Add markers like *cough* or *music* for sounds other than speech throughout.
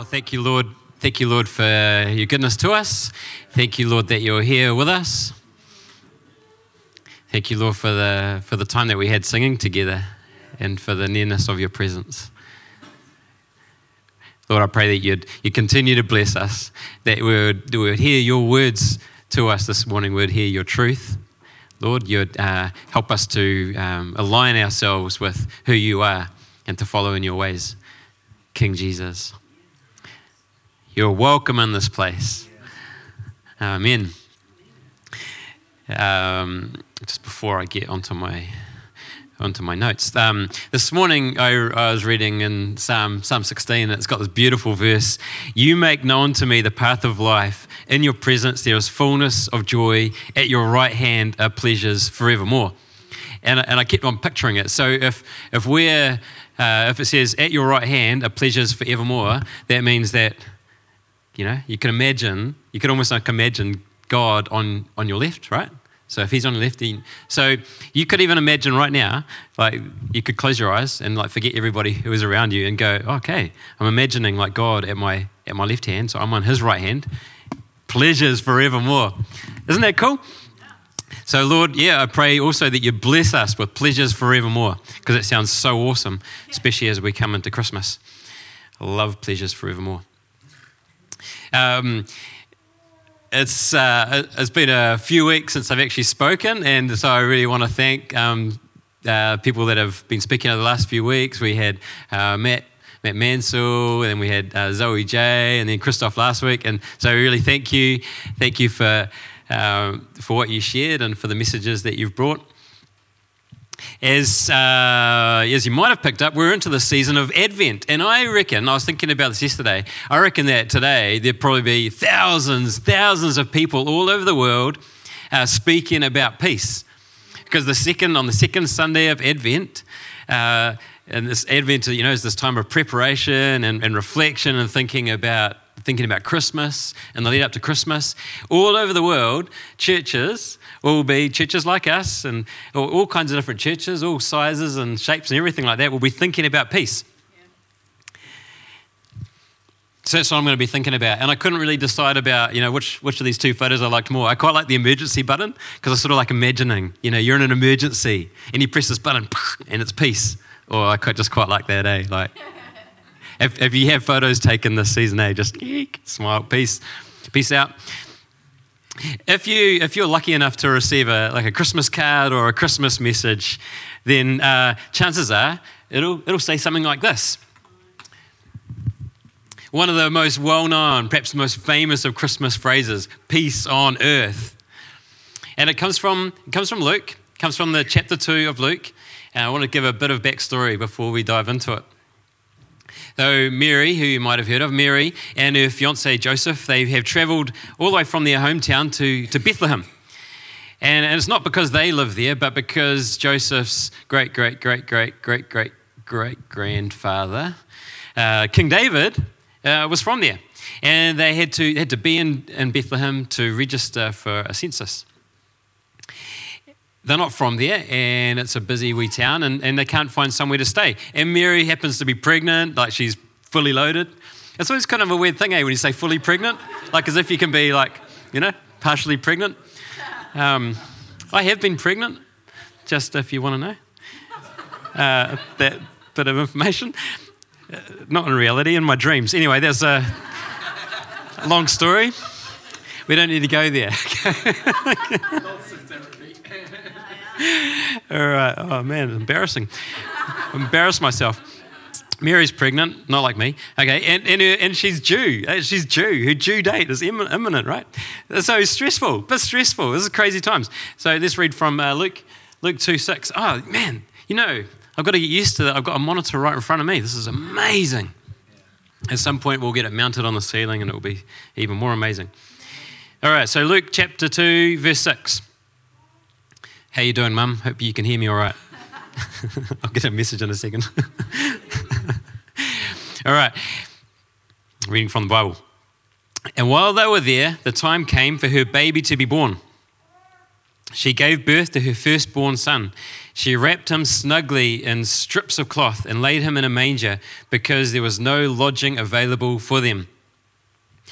Well, thank you, Lord. Thank you, Lord, for your goodness to us. Thank you, Lord, that you're here with us. Thank you, Lord, for the, for the time that we had singing together and for the nearness of your presence. Lord, I pray that you'd you continue to bless us, that we would, we would hear your words to us this morning, we would hear your truth. Lord, you'd uh, help us to um, align ourselves with who you are and to follow in your ways, King Jesus. You're welcome in this place. Amen. Um, just before I get onto my onto my notes. Um, this morning I, I, was reading in Psalm, Psalm 16, and it's got this beautiful verse You make known to me the path of life. In your presence there is fullness of joy. At your right hand are pleasures forevermore. And, and I kept on picturing it. So if, if we're, uh, if it says, At your right hand are pleasures forevermore, that means that, you know, you can imagine, you can almost like imagine God on, on your left, right? So if he's on the left, so you could even imagine right now, like you could close your eyes and like forget everybody who is around you and go, okay, I'm imagining like God at my at my left hand, so I'm on His right hand. Pleasures forevermore. Isn't that cool? So Lord, yeah, I pray also that you bless us with pleasures forevermore because it sounds so awesome, especially as we come into Christmas. Love pleasures forevermore. Um, it's, uh, it's been a few weeks since I've actually spoken, and so I really want to thank um, uh, people that have been speaking over the last few weeks. We had uh, Matt. Matt Mansell, and then we had uh, Zoe J, and then Christoph last week. And so, really, thank you, thank you for um, for what you shared and for the messages that you've brought. As, uh, as you might have picked up, we're into the season of Advent. And I reckon, I was thinking about this yesterday, I reckon that today there'd probably be thousands, thousands of people all over the world uh, speaking about peace. Because the second, on the second Sunday of Advent, uh, and this Advent, you know, is this time of preparation and, and reflection and thinking about thinking about Christmas and the lead up to Christmas. All over the world, churches will be churches like us and all kinds of different churches, all sizes and shapes and everything like that, will be thinking about peace. So that's what I'm going to be thinking about. And I couldn't really decide about, you know, which, which of these two photos I liked more. I quite like the emergency button because I sort of like imagining, you know, you're in an emergency and you press this button *sniffs* and it's peace. Or I just quite like that, eh? Like, *laughs* if, if you have photos taken this season, eh, just smile, peace, peace out. If, you, if you're lucky enough to receive a, like a Christmas card or a Christmas message, then uh, chances are it'll, it'll say something like this. One of the most well known, perhaps the most famous of Christmas phrases, peace on earth. And it comes from, it comes from Luke, comes from the chapter 2 of Luke. And I want to give a bit of backstory before we dive into it. So, Mary, who you might have heard of, Mary and her fiance Joseph, they have traveled all the way from their hometown to, to Bethlehem. And, and it's not because they live there, but because Joseph's great, great, great, great, great, great, great grandfather, uh, King David, uh, was from there. And they had to, had to be in, in Bethlehem to register for a census they're not from there and it's a busy wee town and, and they can't find somewhere to stay. And Mary happens to be pregnant, like she's fully loaded. It's always kind of a weird thing, eh, when you say fully pregnant, like as if you can be like, you know, partially pregnant. Um, I have been pregnant, just if you want to know uh, that bit of information. Uh, not in reality, in my dreams. Anyway, there's a long story. We don't need to go there. *laughs* All right. Oh, man, embarrassing. Embarrass myself. Mary's pregnant, not like me. Okay, and, and, and she's due. Uh, she's due. Her due date is imminent, right? So stressful, but stressful. This is crazy times. So let's read from uh, Luke, Luke 2 6. Oh, man, you know, I've got to get used to that. I've got a monitor right in front of me. This is amazing. At some point, we'll get it mounted on the ceiling and it will be even more amazing. All right, so Luke chapter 2, verse 6. How you doing, Mum? Hope you can hear me all right. *laughs* I'll get a message in a second. *laughs* all right. Reading from the Bible. And while they were there, the time came for her baby to be born. She gave birth to her firstborn son. She wrapped him snugly in strips of cloth and laid him in a manger because there was no lodging available for them.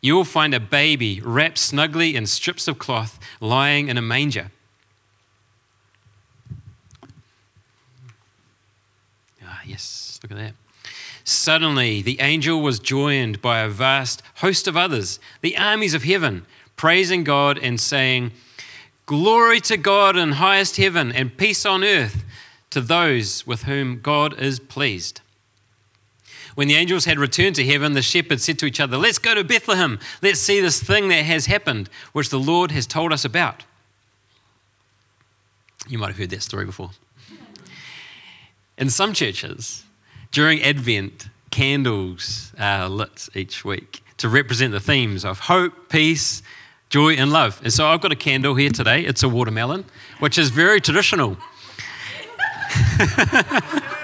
You will find a baby wrapped snugly in strips of cloth lying in a manger. Ah, yes, look at that. Suddenly, the angel was joined by a vast host of others, the armies of heaven, praising God and saying, Glory to God in highest heaven and peace on earth to those with whom God is pleased. When the angels had returned to heaven, the shepherds said to each other, Let's go to Bethlehem. Let's see this thing that has happened, which the Lord has told us about. You might have heard that story before. In some churches, during Advent, candles are lit each week to represent the themes of hope, peace, joy, and love. And so I've got a candle here today. It's a watermelon, which is very traditional. *laughs*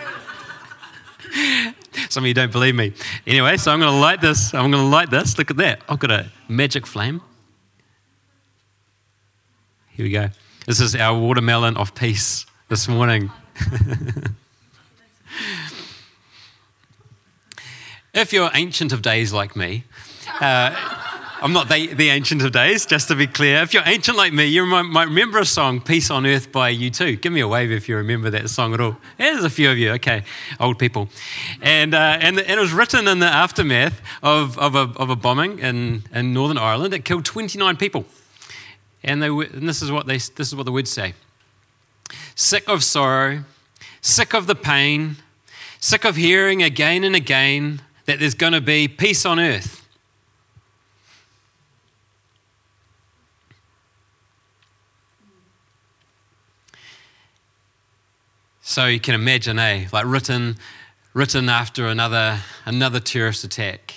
Some of you don't believe me. Anyway, so I'm going to light this. I'm going to light this. Look at that. I've got a magic flame. Here we go. This is our watermelon of peace this morning. *laughs* if you're ancient of days like me, uh, I'm not the, the, ancient of days, just to be clear. If you're ancient like me, you might, remember a song, Peace on Earth by U2. Give me a wave if you remember that song at all. There's a few of you, okay, old people. And, uh, and, and, it was written in the aftermath of, of, a, of a bombing in, in Northern Ireland that killed 29 people. And, they, and this, is what they, this is what the words say Sick of sorrow, sick of the pain, sick of hearing again and again that there's going to be peace on earth So you can imagine, eh, like written, written after another, another terrorist attack.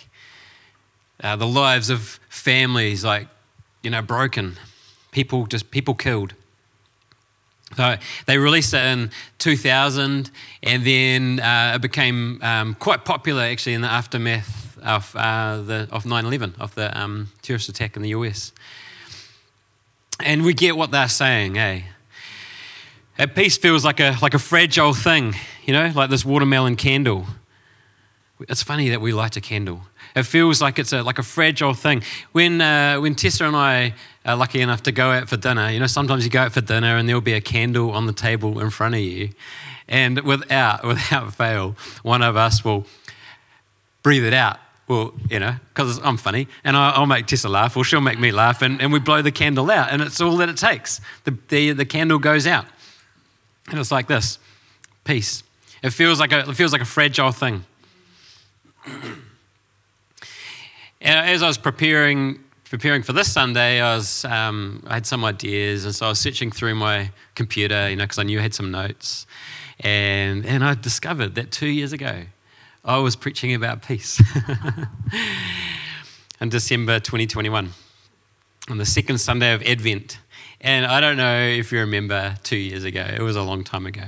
Uh, the lives of families, like, you know, broken. People just, people killed. So they released it in 2000, and then uh, it became um, quite popular actually in the aftermath of, uh, the, of 9 11, of the um, terrorist attack in the US. And we get what they're saying, eh? That peace feels like a, like a fragile thing, you know, like this watermelon candle. It's funny that we light a candle. It feels like it's a, like a fragile thing. When, uh, when Tessa and I are lucky enough to go out for dinner, you know, sometimes you go out for dinner and there'll be a candle on the table in front of you. And without, *laughs* without fail, one of us will breathe it out. Well, you know, because I'm funny and I'll make Tessa laugh or she'll make me laugh and, and we blow the candle out and it's all that it takes. The, the, the candle goes out. And it's like this peace. It feels like a, it feels like a fragile thing. *clears throat* as I was preparing, preparing for this Sunday, I, was, um, I had some ideas, and so I was searching through my computer, you know, because I knew I had some notes. And, and I discovered that two years ago, I was preaching about peace *laughs* in December 2021, on the second Sunday of Advent. And I don't know if you remember two years ago, it was a long time ago.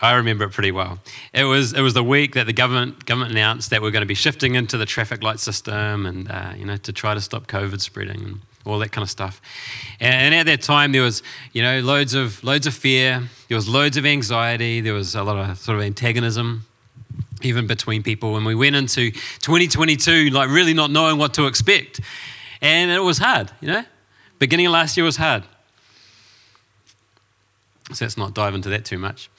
I remember it pretty well. It was, it was the week that the government, government announced that we're going to be shifting into the traffic light system and, uh, you know, to try to stop COVID spreading and all that kind of stuff. And, and at that time, there was, you know, loads of, loads of fear. There was loads of anxiety. There was a lot of sort of antagonism even between people. And we went into 2022, like really not knowing what to expect. And it was hard, you know? Beginning of last year was hard. So let's not dive into that too much.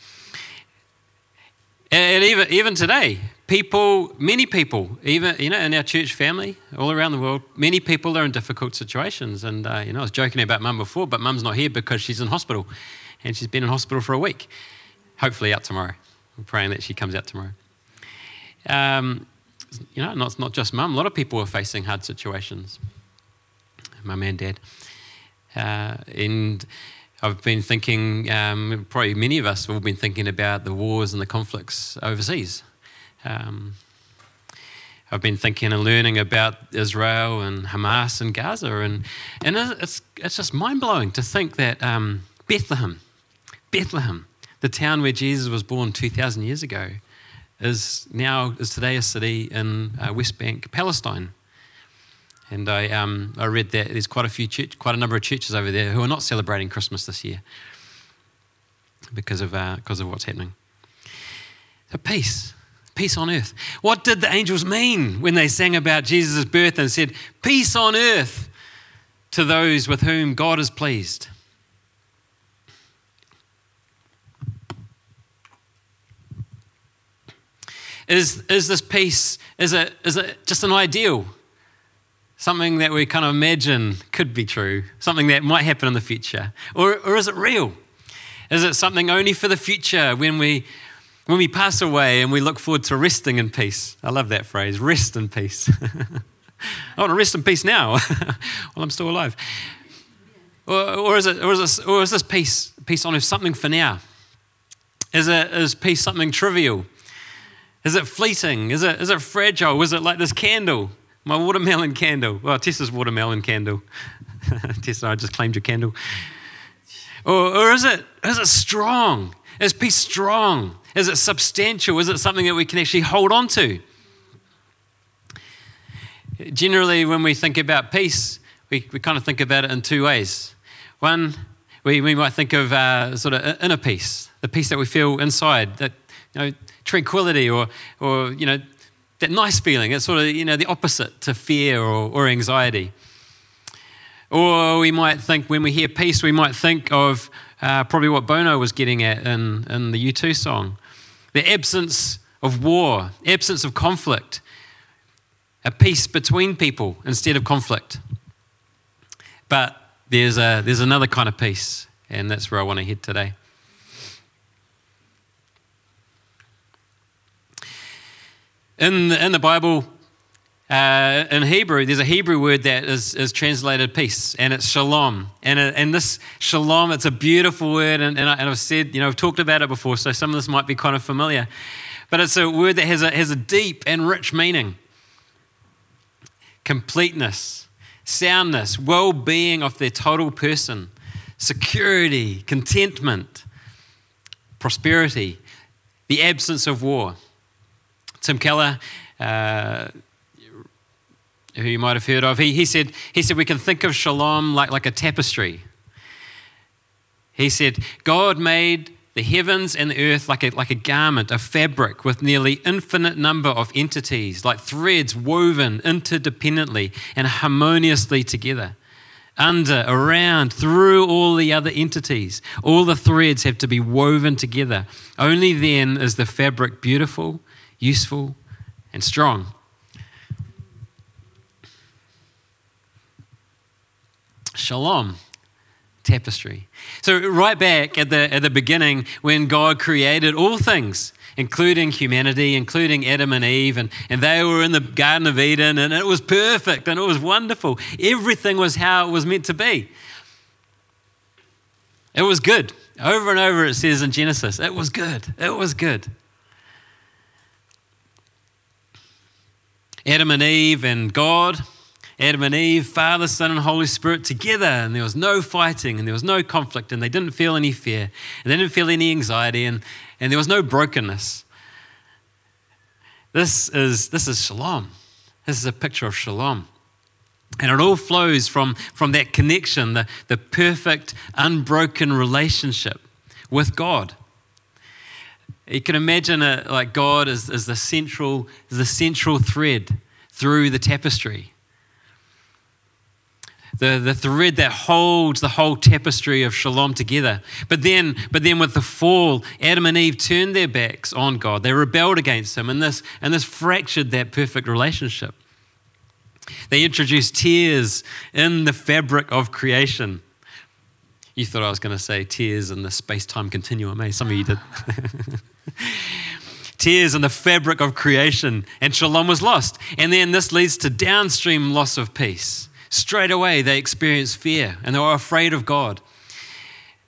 And even, even today, people, many people, even you know, in our church family, all around the world, many people are in difficult situations. And uh, you know, I was joking about mum before, but mum's not here because she's in hospital, and she's been in hospital for a week. Hopefully, out tomorrow. We're praying that she comes out tomorrow. Um, you know, not, not just mum. A lot of people are facing hard situations. Mum and dad. Uh, and I've been thinking, um, probably many of us have all been thinking about the wars and the conflicts overseas. Um, I've been thinking and learning about Israel and Hamas and Gaza, and, and it's, it's just mind blowing to think that um, Bethlehem, Bethlehem, the town where Jesus was born 2,000 years ago, is now is today a city in uh, West Bank, Palestine. And I, um, I read that there's quite a few church, quite a number of churches over there who are not celebrating Christmas this year because of, uh, because of what's happening. So peace, peace on earth. What did the angels mean when they sang about Jesus' birth and said, peace on earth to those with whom God is pleased? Is, is this peace, is it, is it just an ideal? Something that we kind of imagine could be true, something that might happen in the future? Or, or is it real? Is it something only for the future when we, when we pass away and we look forward to resting in peace? I love that phrase, rest in peace. *laughs* I want to rest in peace now *laughs* while I'm still alive. Or, or, is it, or, is this, or is this peace, peace on earth something for now? Is, it, is peace something trivial? Is it fleeting? Is it, is it fragile? Is it like this candle? My watermelon candle. Well, Tessa's watermelon candle. *laughs* Tessa, I just claimed your candle. Or, or is, it, is it strong? Is peace strong? Is it substantial? Is it something that we can actually hold on to? Generally, when we think about peace, we, we kind of think about it in two ways. One, we, we might think of uh, sort of inner peace, the peace that we feel inside, that you know, tranquility or, or you know, that nice feeling. It's sort of, you know, the opposite to fear or, or anxiety. Or we might think, when we hear peace, we might think of uh, probably what Bono was getting at in, in the U2 song the absence of war, absence of conflict, a peace between people instead of conflict. But there's, a, there's another kind of peace, and that's where I want to head today. In the, in the Bible, uh, in Hebrew, there's a Hebrew word that is, is translated peace, and it's shalom. And, it, and this shalom, it's a beautiful word, and, and, I, I've said, you know, I've talked about it before, so some of this might be kind of familiar. But it's a word that has a, has a deep and rich meaning completeness, soundness, well being of their total person, security, contentment, prosperity, the absence of war. Tim Keller, uh, who you might have heard of, he, he, said, he said we can think of shalom like, like a tapestry. He said, God made the heavens and the earth like a, like a garment, a fabric with nearly infinite number of entities, like threads woven interdependently and harmoniously together. Under, around, through all the other entities. All the threads have to be woven together. Only then is the fabric beautiful useful, and strong. Shalom, tapestry. So, right back at the, at the beginning, when God created all things, including humanity, including Adam and Eve, and, and they were in the Garden of Eden, and it was perfect and it was wonderful. Everything was how it was meant to be. It was good. Over and over it says in Genesis, it was good. It was good. Adam and Eve and God, Adam and Eve, Father, Son, and Holy Spirit together, and there was no fighting, and there was no conflict, and they didn't feel any fear, and they didn't feel any anxiety, and, and there was no brokenness. This is, this is shalom. This is a picture of shalom. And it all flows from, from that connection, the, the perfect, unbroken relationship with God. You can imagine it like God is, is the central, is the central thread through the tapestry. The, the thread that holds the whole tapestry of shalom together. But then, but then with the fall, Adam and Eve turned their backs on God. They rebelled against him, and this, and this fractured that perfect relationship. They introduced tears in the fabric of creation. You thought I was going to say tears in the space time continuum, eh? Some of you did. *laughs* tears in the fabric of creation, and shalom was lost. And then this leads to downstream loss of peace. straight away they experienced fear and they were afraid of God.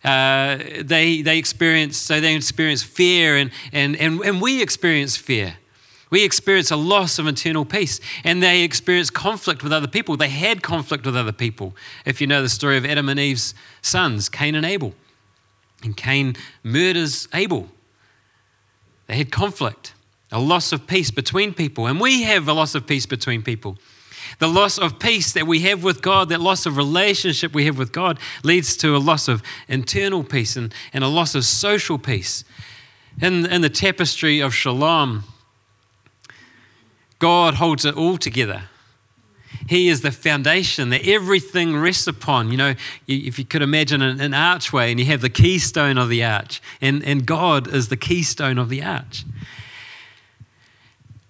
Uh, they, they experience, so they experience fear, and, and, and, and we experience fear. We experience a loss of internal peace, and they experience conflict with other people. They had conflict with other people. If you know the story of Adam and Eve's sons, Cain and Abel, and Cain murders Abel. They had conflict, a loss of peace between people, and we have a loss of peace between people. The loss of peace that we have with God, that loss of relationship we have with God, leads to a loss of internal peace and, and a loss of social peace. In, in the tapestry of shalom, God holds it all together. He is the foundation that everything rests upon. You know, if you could imagine an, archway and you have the keystone of the arch, and, and God is the keystone of the arch.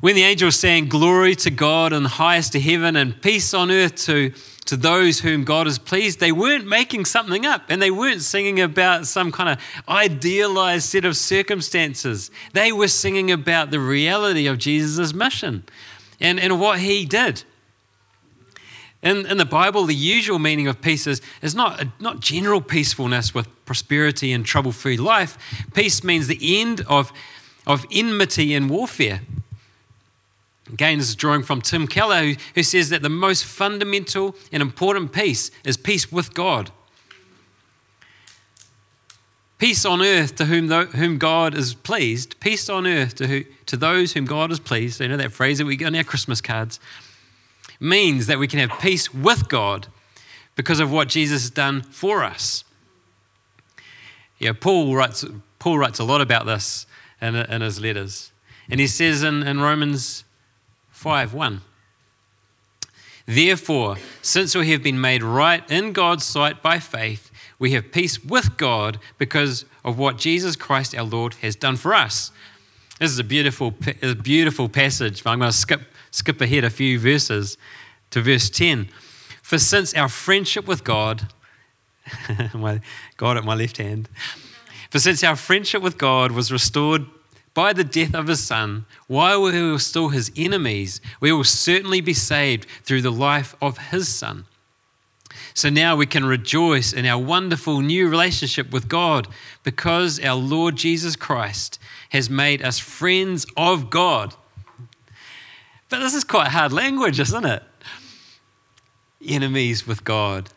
When the angels sang, Glory to God in the highest to heaven and peace on earth to, to those whom God is pleased, they weren't making something up and they weren't singing about some kind of idealized set of circumstances. They were singing about the reality of Jesus' mission and, and what he did. In, in the Bible, the usual meaning of peace is, is not, not general peacefulness with prosperity and trouble free life. Peace means the end of, of enmity and warfare. Again, this is drawing from Tim Keller, who, who says that the most fundamental and important peace is peace with God. Peace on earth to whom, whom God is pleased. Peace on earth to, who, to those whom God is pleased. You know that phrase that we get on our Christmas cards. Means that we can have peace with God because of what Jesus has done for us. Yeah, Paul writes, Paul writes a lot about this in, in his letters. And he says in, in Romans 5 1. Therefore, since we have been made right in God's sight by faith, we have peace with God because of what Jesus Christ our Lord has done for us. This is a beautiful, a beautiful passage, but I'm going to skip, skip ahead a few verses to verse 10. For since our friendship with God, *laughs* God at my left hand, for since our friendship with God was restored by the death of his son, while we were still his enemies, we will certainly be saved through the life of his son. So now we can rejoice in our wonderful new relationship with God because our Lord Jesus Christ has made us friends of God. But this is quite hard language, isn't it? Enemies with God.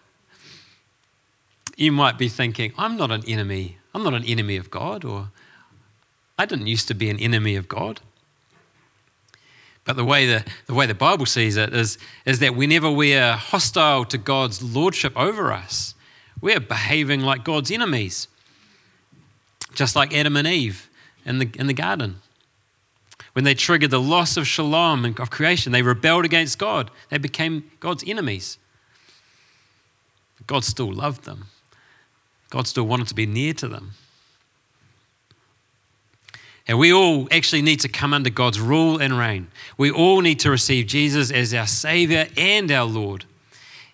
You might be thinking, I'm not an enemy. I'm not an enemy of God, or I didn't used to be an enemy of God. But the way the, the way the Bible sees it is, is that whenever we are hostile to God's lordship over us, we're behaving like God's enemies. Just like Adam and Eve in the, in the garden. When they triggered the loss of shalom and of creation, they rebelled against God. They became God's enemies. God still loved them. God still wanted to be near to them. And we all actually need to come under God's rule and reign. We all need to receive Jesus as our Savior and our Lord.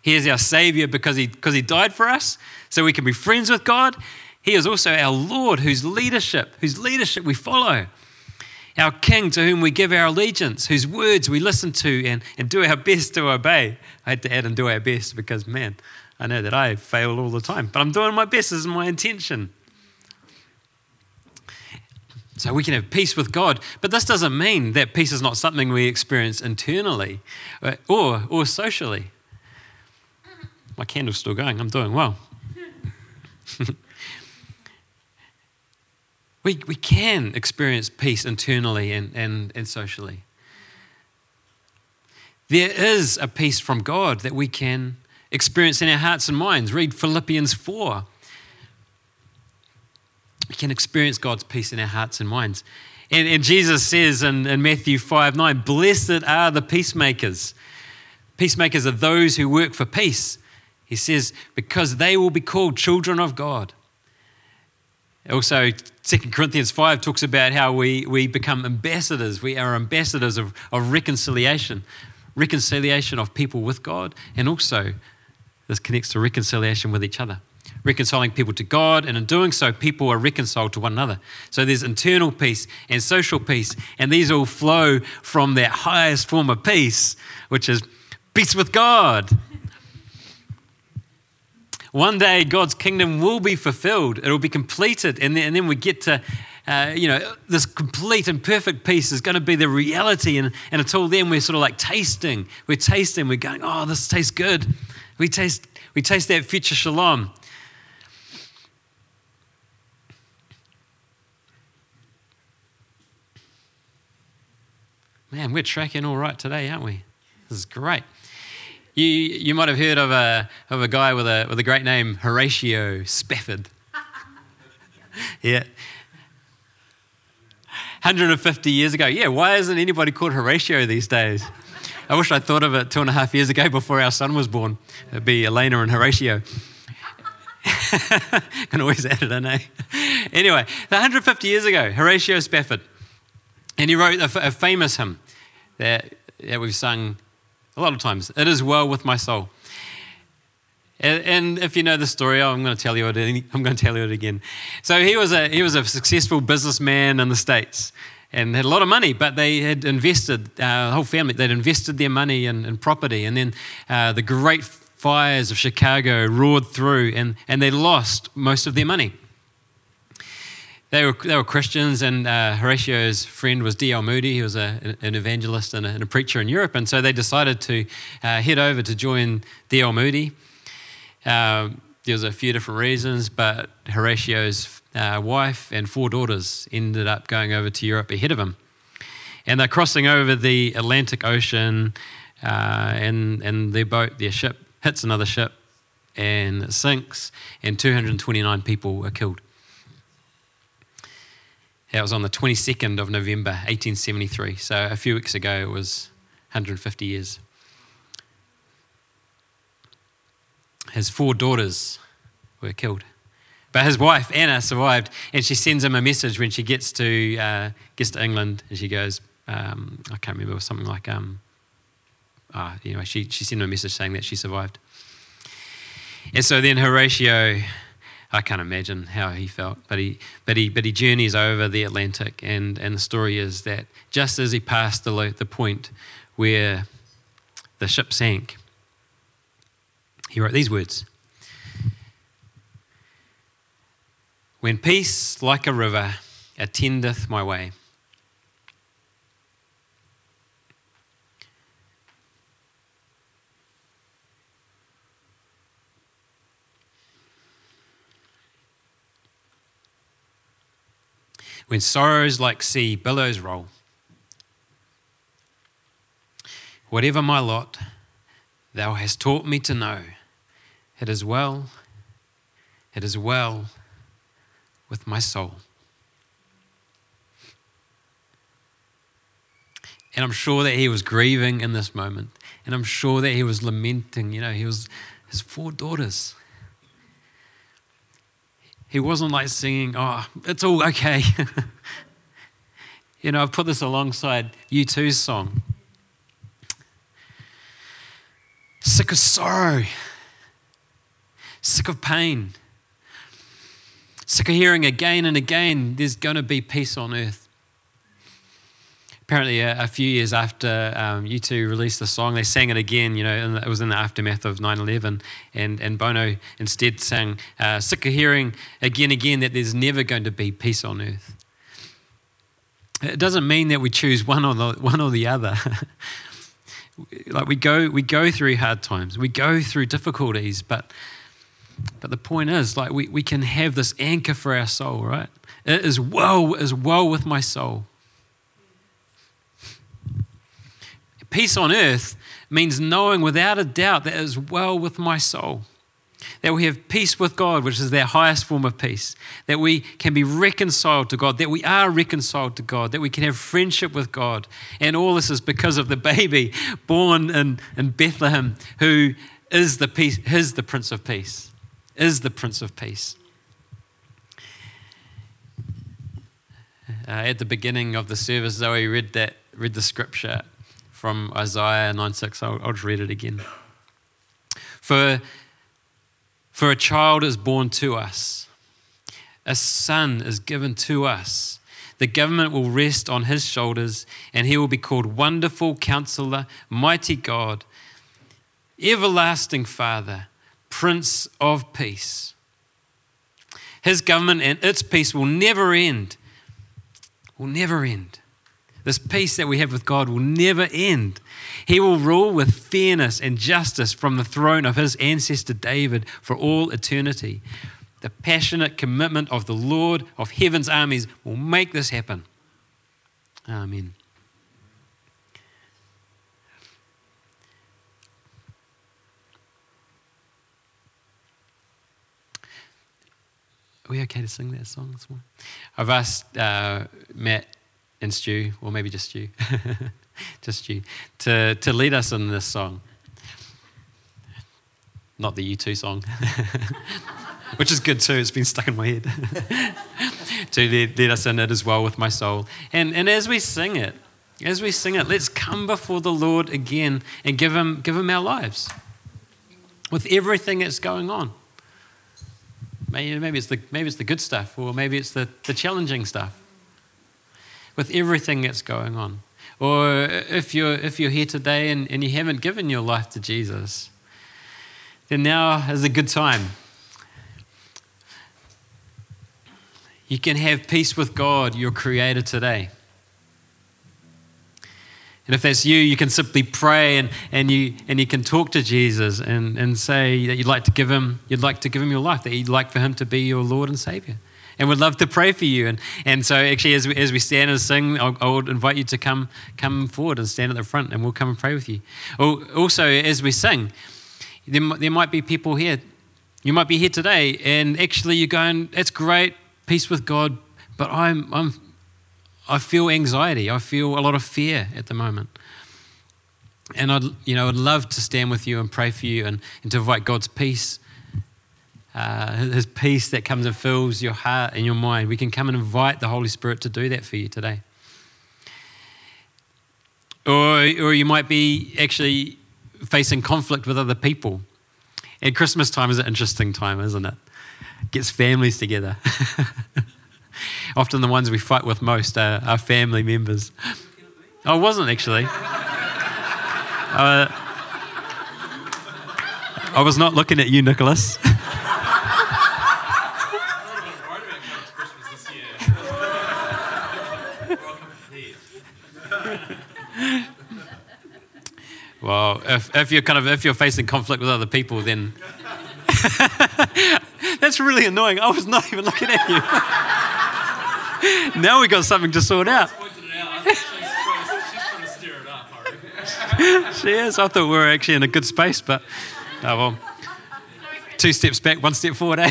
He is our Savior because he, because he died for us, so we can be friends with God. He is also our Lord, whose leadership, whose leadership we follow. Our King to whom we give our allegiance, whose words we listen to and, and do our best to obey. I had to add and do our best because, man, I know that I fail all the time, but I'm doing my best. This is my intention. So we can have peace with God. But this doesn't mean that peace is not something we experience internally uh, or, or socially. My candle's still going. I'm doing well. *laughs* we, we can experience peace internally and, and, and socially. There is a peace from God that we can experience in our hearts and minds. Read Philippians 4 we can experience God's peace in our hearts and minds. And, and Jesus says in, in Matthew 5 9, Blessed are the peacemakers. Peacemakers are those who work for peace. He says, because they will be called children of God. Also, 2 Corinthians 5 talks about how we, we become ambassadors. We are ambassadors of, of reconciliation, reconciliation of people with God, and also this connects to reconciliation with each other reconciling people to God, and in doing so, people are reconciled to one another. So there's internal peace and social peace, and these all flow from that highest form of peace, which is peace with God. One day, God's kingdom will be fulfilled, it will be completed, and then, and then we get to. Uh, you know, this complete and perfect peace is going to be the reality. And, and until then, we're sort of like tasting. We're tasting. We're going, oh, this tastes good. We taste, we taste that future shalom. Man, we're tracking all right today, aren't we? This is great. You, you might have heard of a, of a guy with a, with a great name, Horatio Spafford. *laughs* yeah. 150 years ago. Yeah, why isn't anybody called Horatio these days? I wish I'd thought of it two and a half years ago before our son was born. It'd be Elena and Horatio. *laughs* Can always add it in, eh? Anyway, 150 years ago, Horatio Spafford. And he wrote a, a famous hymn that, that we've sung a lot of times. It is well with my soul. And, and if you know the story, I'm going to tell you it. I'm going to tell you it again. So he was a he was a successful businessman in the states and had a lot of money, but they had invested uh, the whole family. They'd invested their money in, in property, and then uh, the great fires of Chicago roared through, and and they lost most of their money. They were, they were Christians, and uh, Horatio's friend was D.L. Moody. He was a, an evangelist and a, and a, preacher in Europe. And so they decided to uh, head over to join D.L. Moody. Uh, there was a few different reasons, but Horatio's uh, wife and four daughters ended up going over to Europe ahead of him. And they're crossing over the Atlantic Ocean, uh, and, and their boat, their ship, hits another ship and sinks, and 229 people are killed. That was on the 22nd of November, 1873. So a few weeks ago, it was 150 years. His four daughters were killed. But his wife, Anna, survived, and she sends him a message when she gets to, uh, gets to England, and she goes, um, I can't remember, it was something like, um, uh, anyway, she, she sent him a message saying that she survived. And so then Horatio I can't imagine how he felt, but he, but he, but he journeys over the Atlantic, and, and the story is that just as he passed the, the point where the ship sank, he wrote these words. When peace like a river attendeth my way, when sorrows like sea billows roll. Whatever my lot, thou hast taught me to know, it is well, it is well with my soul. And I'm sure that he was grieving in this moment. And I'm sure that he was lamenting. You know, he was his four daughters. He wasn't like singing, oh, it's all okay. *laughs* you know, I've put this alongside U2's song. Sick of sorrow, sick of pain, sick of hearing again and again there's going to be peace on earth apparently a, a, few years after um, U2 released the song, they sang it again, you know, it was in the aftermath of 9-11. And, and Bono instead sang, uh, sick of hearing again again that there's never going to be peace on earth. It doesn't mean that we choose one or the, *laughs* one or the other. *laughs* like we go, we go through hard times, we go through difficulties, but, but the point is, like we, we can have this anchor for our soul, right? It is well, is well with my soul. Peace on earth means knowing without a doubt that it is well with my soul. That we have peace with God, which is their highest form of peace. That we can be reconciled to God. That we are reconciled to God. That we can have friendship with God. And all this is because of the baby *laughs* born in, in Bethlehem, who is the peace, is the Prince of Peace. Is the Prince of Peace. Uh, at the beginning of the service, Zoe read that read the scripture from Isaiah 9 6. I'll, I'll just read it again. For, for a child is born to us, a son is given to us. The government will rest on his shoulders, and he will be called Wonderful Counselor, Mighty God, Everlasting Father, Prince of Peace. His government and its peace will never end. Will never end. This peace that we have with God will never end. He will rule with fairness and justice from the throne of his ancestor David for all eternity. The passionate commitment of the Lord of heaven's armies will make this happen. Amen. Are we okay to sing that song this morning? I've asked uh, Matt and Stu, or maybe just Stu, *laughs* just Stu, to, to lead us in this song. Not the U2 song, *laughs* which is good too. It's been stuck in my head. *laughs* to lead, lead us in it as well with my soul. And, and as we sing it, as we sing it, let's come before the Lord again and give him, give him our lives with everything that's going on. Maybe, maybe, it's the, maybe it's the good stuff, or maybe it's the, the challenging stuff. With everything that's going on. Or if you're, if you're here today and, and you haven't given your life to Jesus, then now is a good time. You can have peace with God, your Creator, today. And if that's you, you can simply pray and, and, you, and you can talk to Jesus and, and say that you'd like, to give him, you'd like to give him your life, that you'd like for him to be your Lord and Savior. And we'd love to pray for you. And, and so, actually, as we, as we stand and sing, I, I would invite you to come, come forward and stand at the front, and we'll come and pray with you. Also, as we sing, there, there might be people here. You might be here today, and actually, you're going, It's great, peace with God, but I'm, I'm I feel anxiety. I feel a lot of fear at the moment. And I'd, you know, I'd love to stand with you and pray for you and, and to invite God's peace, uh, His peace that comes and fills your heart and your mind. We can come and invite the Holy Spirit to do that for you today. Or, or you might be actually facing conflict with other people. And Christmas time is an interesting time, isn't it? Gets families together. *laughs* Often the ones we fight with most are, family members. I wasn't actually. Uh, I was not looking at you, Nicholas. *laughs* well, if, if you're kind of if you're facing conflict with other people, then *laughs* that's really annoying. I was not even looking at you. now we got something to sort out. She's trying to stir it up already. *laughs* She is. I thought we were actually in a good space, but oh well. Two steps back, one step forward, eh? *laughs*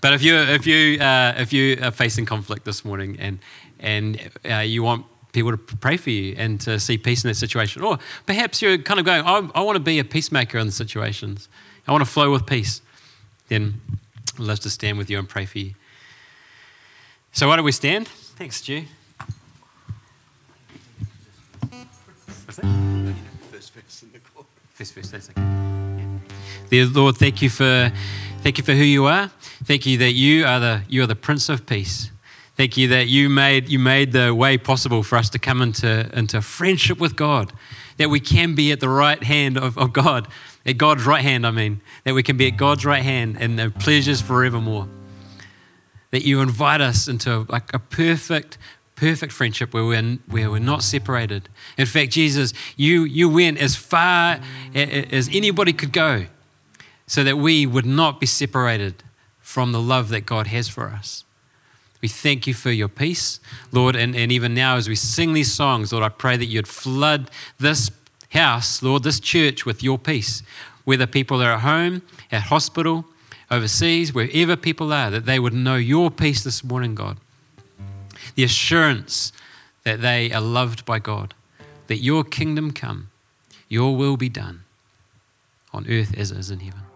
but if you if you uh, if you are facing conflict this morning and and uh, you want people to pray for you and to see peace in that situation, or perhaps you're kind of going, I, I want to be a peacemaker in the situations. I want to flow with peace. Then I'd love to stand with you and pray for you. So, why don't we stand? Thanks, Stu. First verse in the First verse, that's okay. Yeah. Dear Lord, thank you for thank you for who you are. Thank you that you are the you are the Prince of Peace. Thank you that you made you made the way possible for us to come into, into friendship with God. That we can be at the right hand of, of God at God's right hand, I mean, that we can be at God's right hand and the pleasures forevermore. That you invite us into like a perfect, perfect friendship where we're, where we're not separated. In fact, Jesus, you, you went as far as anybody could go so that we would not be separated from the love that God has for us. We thank you for your peace, Lord, and, and even now as we sing these songs, Lord, I pray that you'd flood this house, Lord, this church with your peace, whether people are at home, at hospital, overseas, wherever people are, that they would know your peace this morning, God. The assurance that they are loved by God, that your kingdom come, your will be done on earth as it is in heaven.